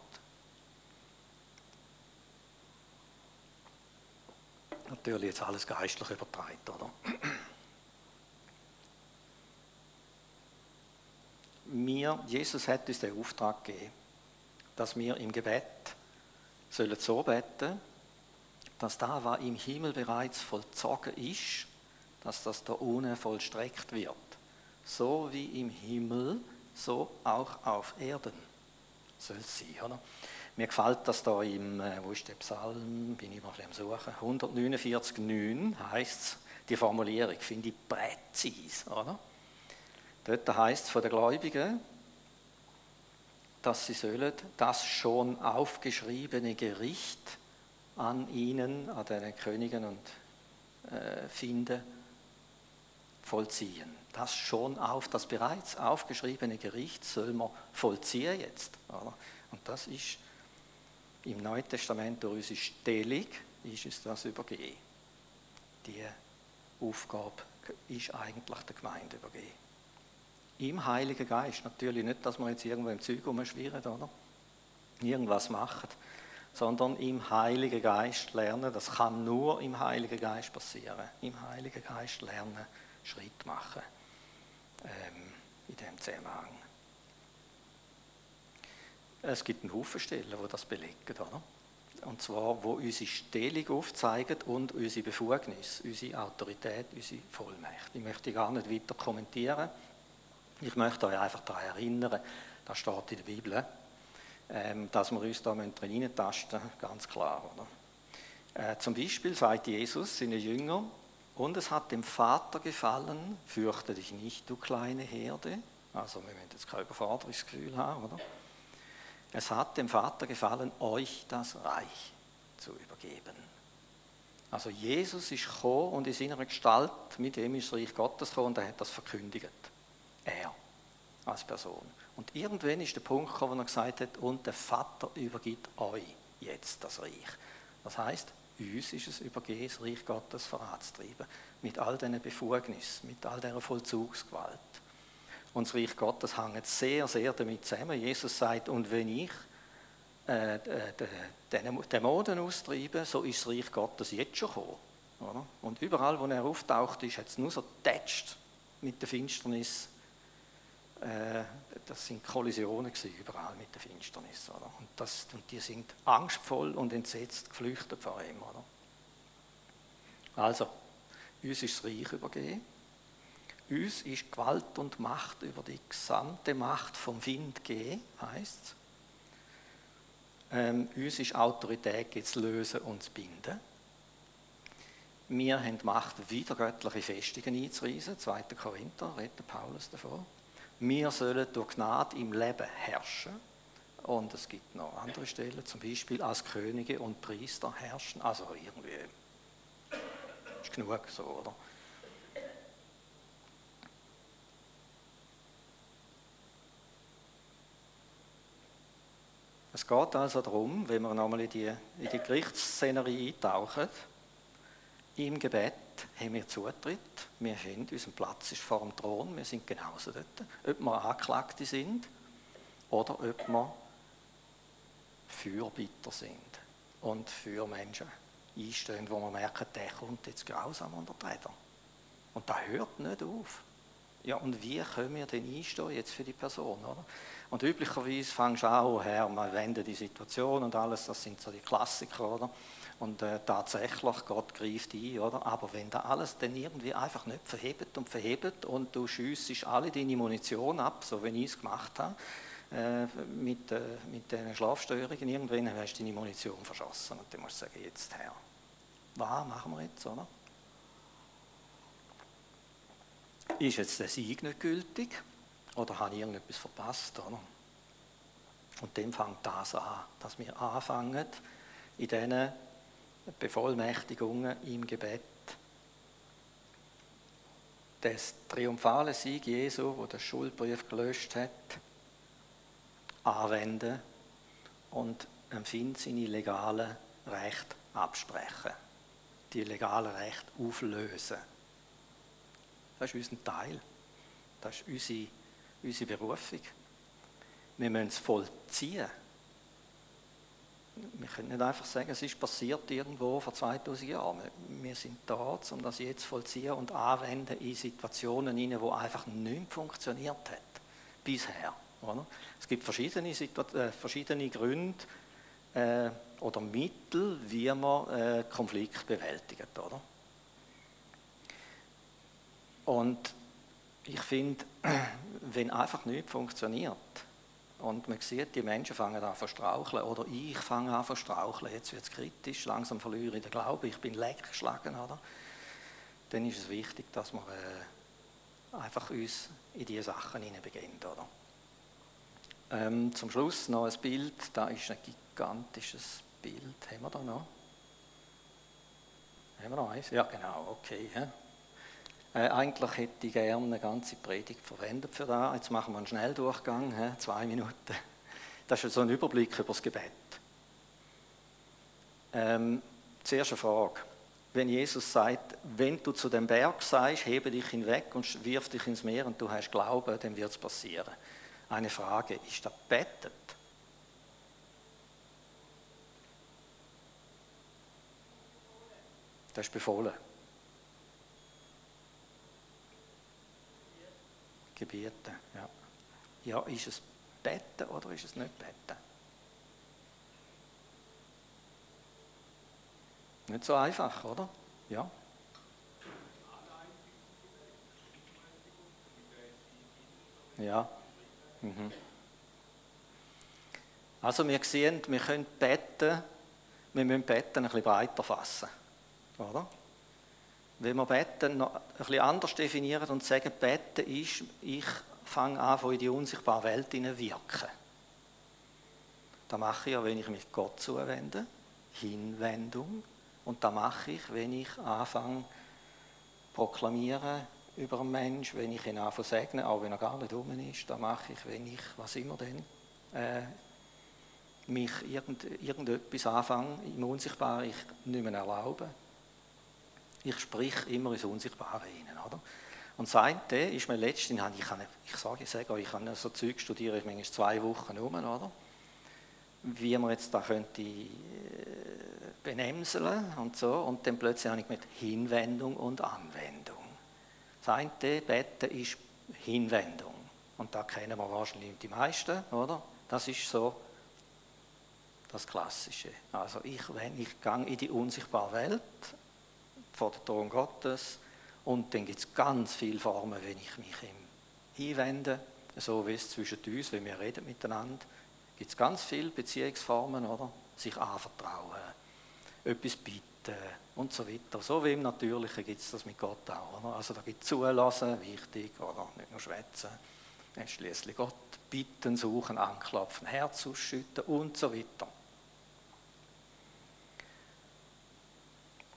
Natürlich jetzt alles geistlich übertragen, oder? Wir, Jesus hat uns den Auftrag gegeben, dass wir im Gebet sollen so beten dass da, was im Himmel bereits vollzogen ist, dass das da unten vollstreckt wird. So wie im Himmel, so auch auf Erden soll es sein, oder? Mir gefällt das da im, äh, wo ist der Psalm, bin ich mal am Suchen, 149,9 heißt es, die Formulierung finde ich präzise, oder? Dort heißt es von den Gläubigen, dass sie sollen das schon aufgeschriebene Gericht an ihnen, an den Königen und äh, Finden, vollziehen. Das schon auf, das bereits aufgeschriebene Gericht soll man vollziehen jetzt. Oder? Und das ist im Neuen Testament durch unsere Stellung ist es das übergeben. Die Aufgabe ist eigentlich der Gemeinde übergeben. Im Heiligen Geist. Natürlich nicht, dass wir jetzt irgendwo im Zeug rumschwirren, oder? Irgendwas machen, sondern im Heiligen Geist lernen. Das kann nur im Heiligen Geist passieren. Im Heiligen Geist lernen, Schritt machen. Ähm, in dem Zusammenhang. Es gibt einen Haufen Stellen, die das belegen, oder? Und zwar, wo unsere Stellung aufzeigen und unsere Befugnis, unsere Autorität, unsere Vollmacht. Ich möchte gar nicht weiter kommentieren. Ich möchte euch einfach daran erinnern, das steht in der Bibel, ähm, dass wir uns da reintasten müssen, ganz klar. Oder? Äh, zum Beispiel sagt Jesus seinen Jünger, und es hat dem Vater gefallen, fürchte dich nicht, du kleine Herde. Also wir müssen jetzt kein Überforderungsgefühl haben, oder? Es hat dem Vater gefallen, euch das Reich zu übergeben. Also Jesus ist gekommen und in seiner Gestalt, mit dem ist das Reich Gottes gekommen und er hat das verkündigt. Er als Person. Und irgendwann ist der Punkt gekommen, wo er gesagt hat, und der Vater übergibt euch jetzt das Reich. Das heißt, uns ist es übergeben, das Reich Gottes voranzutreiben. Mit all diesen Befugnissen, mit all dieser Vollzugsgewalt. Und das Reich Gottes hängt sehr, sehr damit zusammen. Jesus sagt, und wenn ich äh, den Dämonen austreibe, so ist das Reich Gottes jetzt schon gekommen. Oder? Und überall, wo er auftaucht, ist es nur so mit der Finsternis. Äh, das sind Kollisionen überall mit der Finsternis. Oder? Und, das, und die sind angstvoll und entsetzt geflüchtet vor ihm. Oder? Also, uns ist das Reich übergeben. Uns ist Gewalt und Macht über die gesamte Macht vom Wind gegeben, heisst es. Ähm, uns ist Autorität jetzt lösen und zu binden. Wir haben Macht, wieder göttliche Festungen einzureisen. 2. Korinther redet Paulus davon. Wir sollen durch Gnade im Leben herrschen. Und es gibt noch andere Stellen, zum Beispiel als Könige und Priester herrschen. Also irgendwie ist genug so, oder? Es geht also darum, wenn wir nochmal in die, in die Gerichtsszenerie eintauchen, im Gebet haben wir Zutritt, wir haben, unser Platz ist vor dem Thron, wir sind genauso dort, ob wir Anklagte sind oder ob wir Fürbitter sind und für Menschen einstehen, wo man merkt, der kommt jetzt grausam unter die Räder. Und das hört nicht auf. Ja, und wie können wir denn einstehen jetzt für die Person, oder? Und üblicherweise fängst du an, oh Herr, man wendet die Situation und alles, das sind so die Klassiker, oder? Und äh, tatsächlich, Gott greift ein, oder? Aber wenn da alles dann irgendwie einfach nicht verhebt und verhebt und du schiessest alle deine Munition ab, so wie ich es gemacht habe, äh, mit, äh, mit den Schlafstörungen, irgendwann hast du deine Munition verschossen und dann musst du sagen, jetzt Herr, was machen wir jetzt, oder? Ist jetzt der Sieg nicht gültig? Oder habe ich irgendetwas verpasst? Oder? Und dem fängt das an, dass wir anfangen, in diesen Bevollmächtigungen im Gebet des triumphalen Sieg Jesu, wo der Schuldbrief gelöscht hat, anwenden und empfinden seine legalen Rechte absprechen, die legalen Rechte auflösen. Das ist unser Teil. Das ist unsere unsere Berufung. Wir müssen es vollziehen. Wir können nicht einfach sagen, es ist passiert irgendwo vor 2000 Jahren. Wir sind da, um das jetzt vollziehen und anwenden in Situationen, in wo einfach nicht funktioniert hat. Bisher. Oder? Es gibt verschiedene, äh, verschiedene Gründe, äh, oder Mittel, wie man äh, Konflikt bewältigt, oder? Und ich finde, wenn einfach nichts funktioniert und man sieht, die Menschen fangen an zu straucheln oder ich fange an zu straucheln, jetzt wird es kritisch, langsam verliere ich den Glauben, ich bin leck geschlagen? Dann ist es wichtig, dass wir äh, einfach uns in diese Sachen hineinbegeben? Ähm, zum Schluss noch ein Bild, da ist ein gigantisches Bild. Haben wir da noch? Haben wir noch eins? Ja, genau, okay. Ja. Äh, eigentlich hätte ich gerne eine ganze Predigt verwendet für das. Jetzt machen wir einen Schnelldurchgang, he? zwei Minuten. Das ist so ein Überblick über das Gebet. Ähm, zuerst eine Frage. Wenn Jesus sagt, wenn du zu dem Berg sagst, hebe dich hinweg und wirf dich ins Meer und du hast Glauben, dann wird es passieren. Eine Frage, ist das bettet? Das ist befohlen. Gebieten, ja. Ja, ist es Betten oder ist es nicht Betten? Nicht so einfach, oder? Ja. Ja. Mhm. Also wir sehen, wir können beten, wir müssen beten ein bisschen breiter fassen. Oder? Wenn wir beten noch ein bisschen anders definieren und sagen, beten ist, ich fange an, in die unsichtbare Welt wirken. Das mache ich ja, wenn ich mich Gott zuwende, Hinwendung. Und das mache ich, wenn ich anfange, proklamieren über einen Menschen, wenn ich ihn anfange segnen, auch wenn er gar nicht um ist. Das mache ich, wenn ich, was immer denn, äh, mich irgend, irgendetwas anfange, im Unsichtbaren ich nicht mehr erlaube ich sprich immer ins Unsichtbare hinein. Oder? Und eine ist mir letztens, ich, kann, ich sage, ich sage ich habe so Zeug studiere ich manchmal zwei Wochen um, oder? wie man jetzt da könnte äh, benemseln und so. Und dann plötzlich habe ich mit Hinwendung und Anwendung. Eine Beten ist Hinwendung. Und da kennen wir wahrscheinlich die meisten, oder? Das ist so das Klassische. Also ich, wenn ich gehe in die unsichtbare Welt vor den Thron Gottes. Und dann gibt es ganz viele Formen, wenn ich mich ihm einwende, so wie es zwischen uns, wenn wir reden miteinander, gibt es ganz viele Beziehungsformen, oder? Sich anvertrauen, etwas bitten und so weiter. So wie im Natürlichen gibt es das mit Gott auch. Oder? Also da gibt es Zulassen, wichtig, oder nicht nur schwätzen. Schließlich Gott bitten, suchen, anklopfen, Herz ausschütten und so weiter.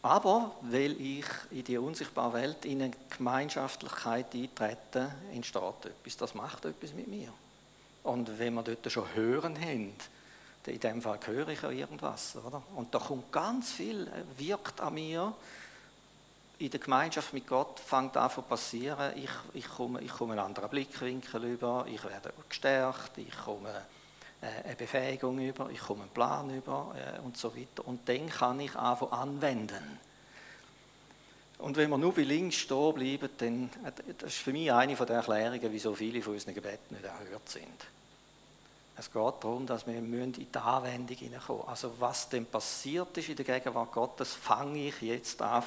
Aber weil ich in die unsichtbare Welt in eine Gemeinschaftlichkeit eintrete, entsteht etwas. Das macht etwas mit mir. Und wenn wir dort schon Hören haben, in dem Fall höre ich ja irgendwas. Oder? Und da kommt ganz viel, äh, wirkt an mir. In der Gemeinschaft mit Gott fängt an zu passieren. Ich, ich, komme, ich komme einen anderen Blickwinkel über, ich werde gestärkt, ich komme eine Befähigung über, ich komme einen Plan über äh, und so weiter. Und dann kann ich einfach anwenden. Und wenn wir nur bei links stehen bleiben, dann äh, das ist für mich eine der Erklärungen, wieso viele von unseren Gebeten nicht erhört sind. Es geht darum, dass wir in die Anwendung hineinkommen Also was denn passiert ist in der Gegenwart Gottes, fange ich jetzt an,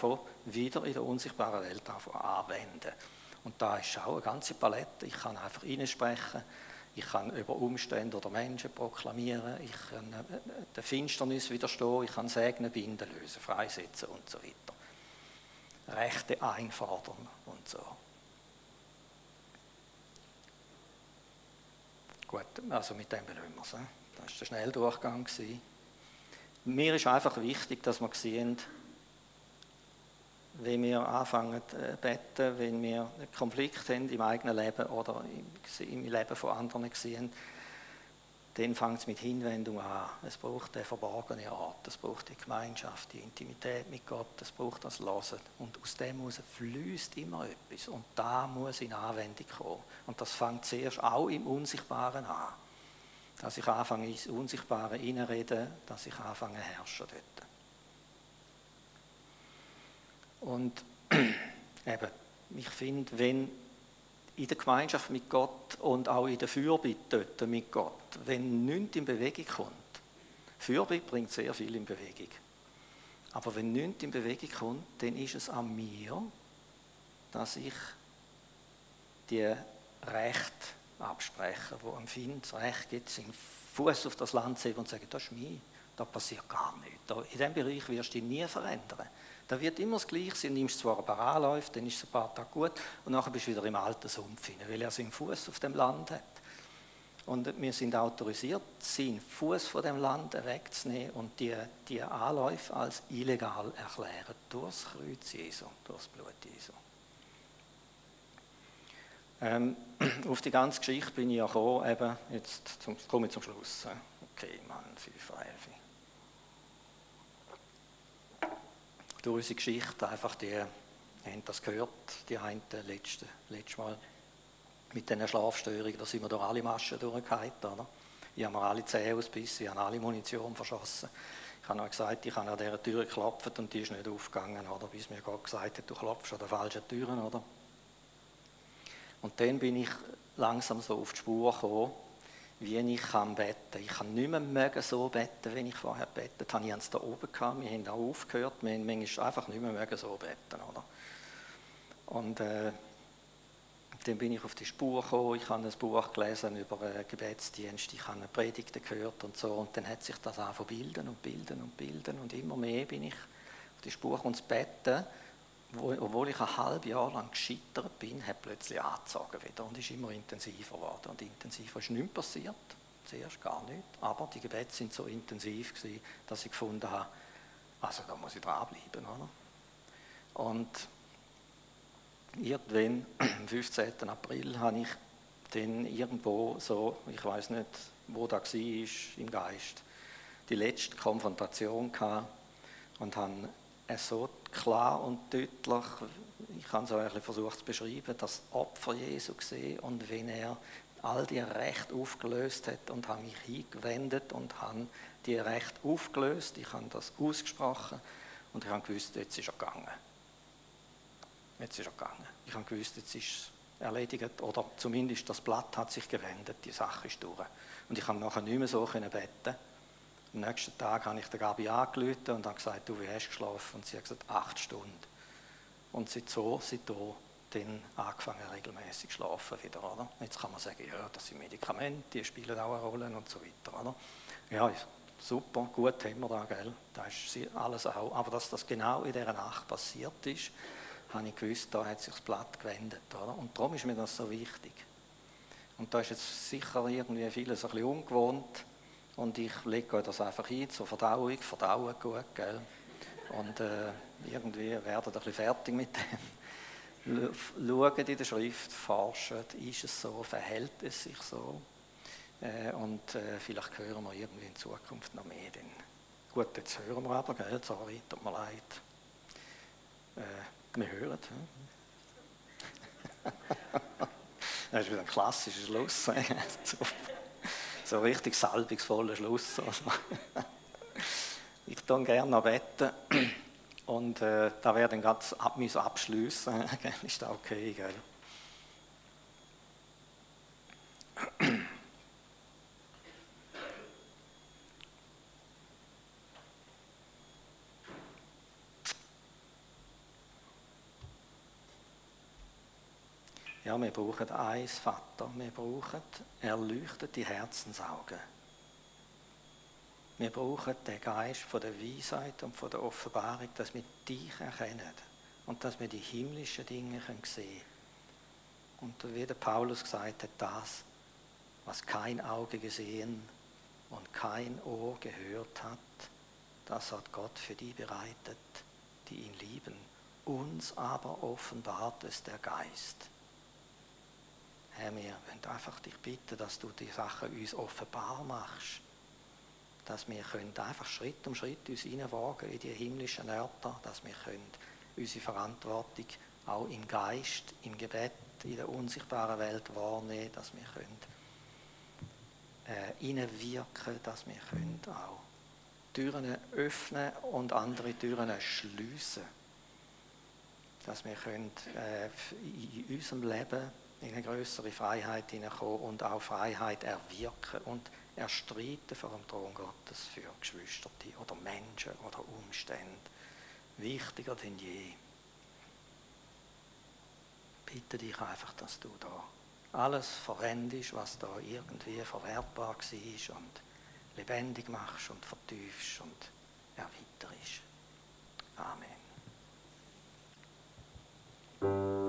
wieder in der unsichtbaren Welt anwenden. Und da ist auch eine ganze Palette. Ich kann einfach reinsprechen ich kann über Umstände oder Menschen proklamieren, ich kann äh, der Finsternis widerstehen, ich kann Segnen binden, lösen, freisetzen und so weiter. Rechte einfordern und so. Gut, also mit dem belösen wir es. Das war der Schnelldurchgang. Mir ist einfach wichtig, dass wir sehen, wenn wir anfangen zu äh, beten, wenn wir einen Konflikt haben im eigenen Leben oder im Leben von anderen sehen, dann fängt es mit Hinwendung an. Es braucht eine verborgene Art, es braucht die Gemeinschaft, die Intimität mit Gott, es braucht das Losen. Und aus dem heraus fließt immer etwas. Und da muss in Anwendung kommen. Und das fängt zuerst auch im Unsichtbaren an. Dass ich anfange, ins Unsichtbare reinreden, dass ich anfange, herrschen dort. Und eben, ich finde, wenn in der Gemeinschaft mit Gott und auch in der Fürbitte mit Gott, wenn nichts in Bewegung kommt, Fürbitte bringt sehr viel in Bewegung. Aber wenn nichts in Bewegung kommt, dann ist es an mir, dass ich die Recht abspreche, wo am Feind das Recht gibt, seinen Fuß auf das Land zu heben und zu sagen, das ist mein, da passiert gar nichts. in diesem Bereich wirst du dich nie verändern. Da wird immer das Gleiche sein. Nimmst zwar ein paar Anläufe, dann ist es ein paar Tage gut und nachher bist du wieder im alten Sumpf hinein, weil er seinen Fuß auf dem Land hat. Und wir sind autorisiert, seinen Fuß von dem Land wegzunehmen und die, die Anläufe als illegal erklären, durchs Kreuz Jesu, durchs Blut Jesu. Ähm, auf die ganze Geschichte bin ich ja gekommen, eben, jetzt komme ich zum Schluss. Okay, Mann, 5 11. Durch unsere Geschichte, einfach die, habt das gehört, die einen letzte, letzte Mal, mit diesen Schlafstörungen, da sind wir durch alle Maschen durchgehalten. Oder? Ich habe mir alle Zähne ausgebissen, ich habe alle Munition verschossen. Ich habe noch gesagt, ich habe an dieser Tür geklopft und die ist nicht aufgegangen, oder? bis mir Gott gesagt hat, du klopfst an der falschen Türen. Oder? Und dann bin ich langsam so auf die Spur gekommen, wie ich kann beten. Ich kann nicht mehr so beten, wie ich vorher betet habe. Ich es da oben gehabt, wir haben auch aufgehört, wir haben manchmal einfach nicht mehr so beten. Oder? Und äh, dann bin ich auf die Spur gekommen, ich habe ein Buch gelesen über einen Gebetsdienst, ich habe eine Predigt gehört und so. Und dann hat sich das angefangen bilden und bilden und bilden. Und immer mehr bin ich auf die Spur. Und das Betten, obwohl ich ein halbes Jahr lang gescheitert bin, hat plötzlich angezogen wieder und ist immer intensiver geworden. Und intensiver ist nichts passiert, zuerst gar nicht. Aber die Gebete sind so intensiv gewesen, dass ich gefunden habe, also da muss ich dranbleiben. Oder? Und irgendwann, am 15. April, habe ich dann irgendwo so, ich weiß nicht, wo da war, im Geist, die letzte Konfrontation gehabt und habe so klar und deutlich, ich habe es auch versucht zu beschreiben, das Opfer Jesu gesehen und wenn er all die Rechte aufgelöst hat und habe mich hingewendet und habe die Rechte aufgelöst, ich habe das ausgesprochen und ich habe gewusst, jetzt ist er gegangen. Jetzt ist er gegangen. Ich habe gewusst, jetzt ist es erledigt oder zumindest das Blatt hat sich gewendet, die Sache ist durch. Und ich habe nachher nicht mehr so beten. Am nächsten Tag habe ich der Gabi angerufen und habe gesagt, du, wie hast du geschlafen? Und sie hat gesagt, acht Stunden. Und seit so, seitdem dann angefangen regelmäßig zu schlafen wieder, oder? Jetzt kann man sagen, ja, das sind Medikamente, die spielen auch eine Rolle und so weiter, oder? Ja, super, gut haben wir da, gell? Das ist alles auch. Aber dass das genau in dieser Nacht passiert ist, habe ich gewusst, da hat sich das Blatt gewendet. Oder? Und darum ist mir das so wichtig. Und da ist jetzt sicher irgendwie vieles ein bisschen ungewohnt. Und ich lege das einfach ein zur Verdauung. Verdauen gut, gell? Und äh, irgendwie werden ein bisschen fertig mit dem. Schauen in der Schrift, forschen, ist es so, verhält es sich so? Äh, und äh, vielleicht hören wir irgendwie in Zukunft noch mehr. Denn gut, jetzt hören wir aber, gell? Sorry, tut mir leid. Äh, wir hören. das ist wieder ein klassischer Schluss. so richtig salbungsvoller Schluss. ich tue gerne noch beten und äh, da werde ich ganz ab, mich abschließen. ist das okay, gell? Ja, wir brauchen eins, Vater. Wir brauchen erleuchtete Herzensaugen. Wir brauchen den Geist von der Weisheit und von der Offenbarung, dass wir dich erkennen und dass wir die himmlischen Dinge sehen können. Und wie der Paulus gesagt hat, das, was kein Auge gesehen und kein Ohr gehört hat, das hat Gott für die bereitet, die ihn lieben. Uns aber offenbart es der Geist. Herr, wir wollen einfach dich bitten, dass du die Sachen uns offenbar machst. Dass wir können einfach Schritt um Schritt uns hineinwagen in die himmlischen Örter, dass wir können unsere Verantwortung auch im Geist, im Gebet, in der unsichtbaren Welt wahrnehmen, dass wir können äh, hineinwirken, dass wir können auch Türen öffnen und andere Türen schließen. Dass wir können, äh, in unserem Leben in eine größere Freiheit hineinkommen und auch Freiheit erwirken und erstreiten vor dem Thron Gottes für Geschwister oder Menschen oder Umstände. Wichtiger denn je. Bitte dich einfach, dass du da alles verwendest, was da irgendwie verwertbar war und lebendig machst und vertiefst und erweiterst. Amen.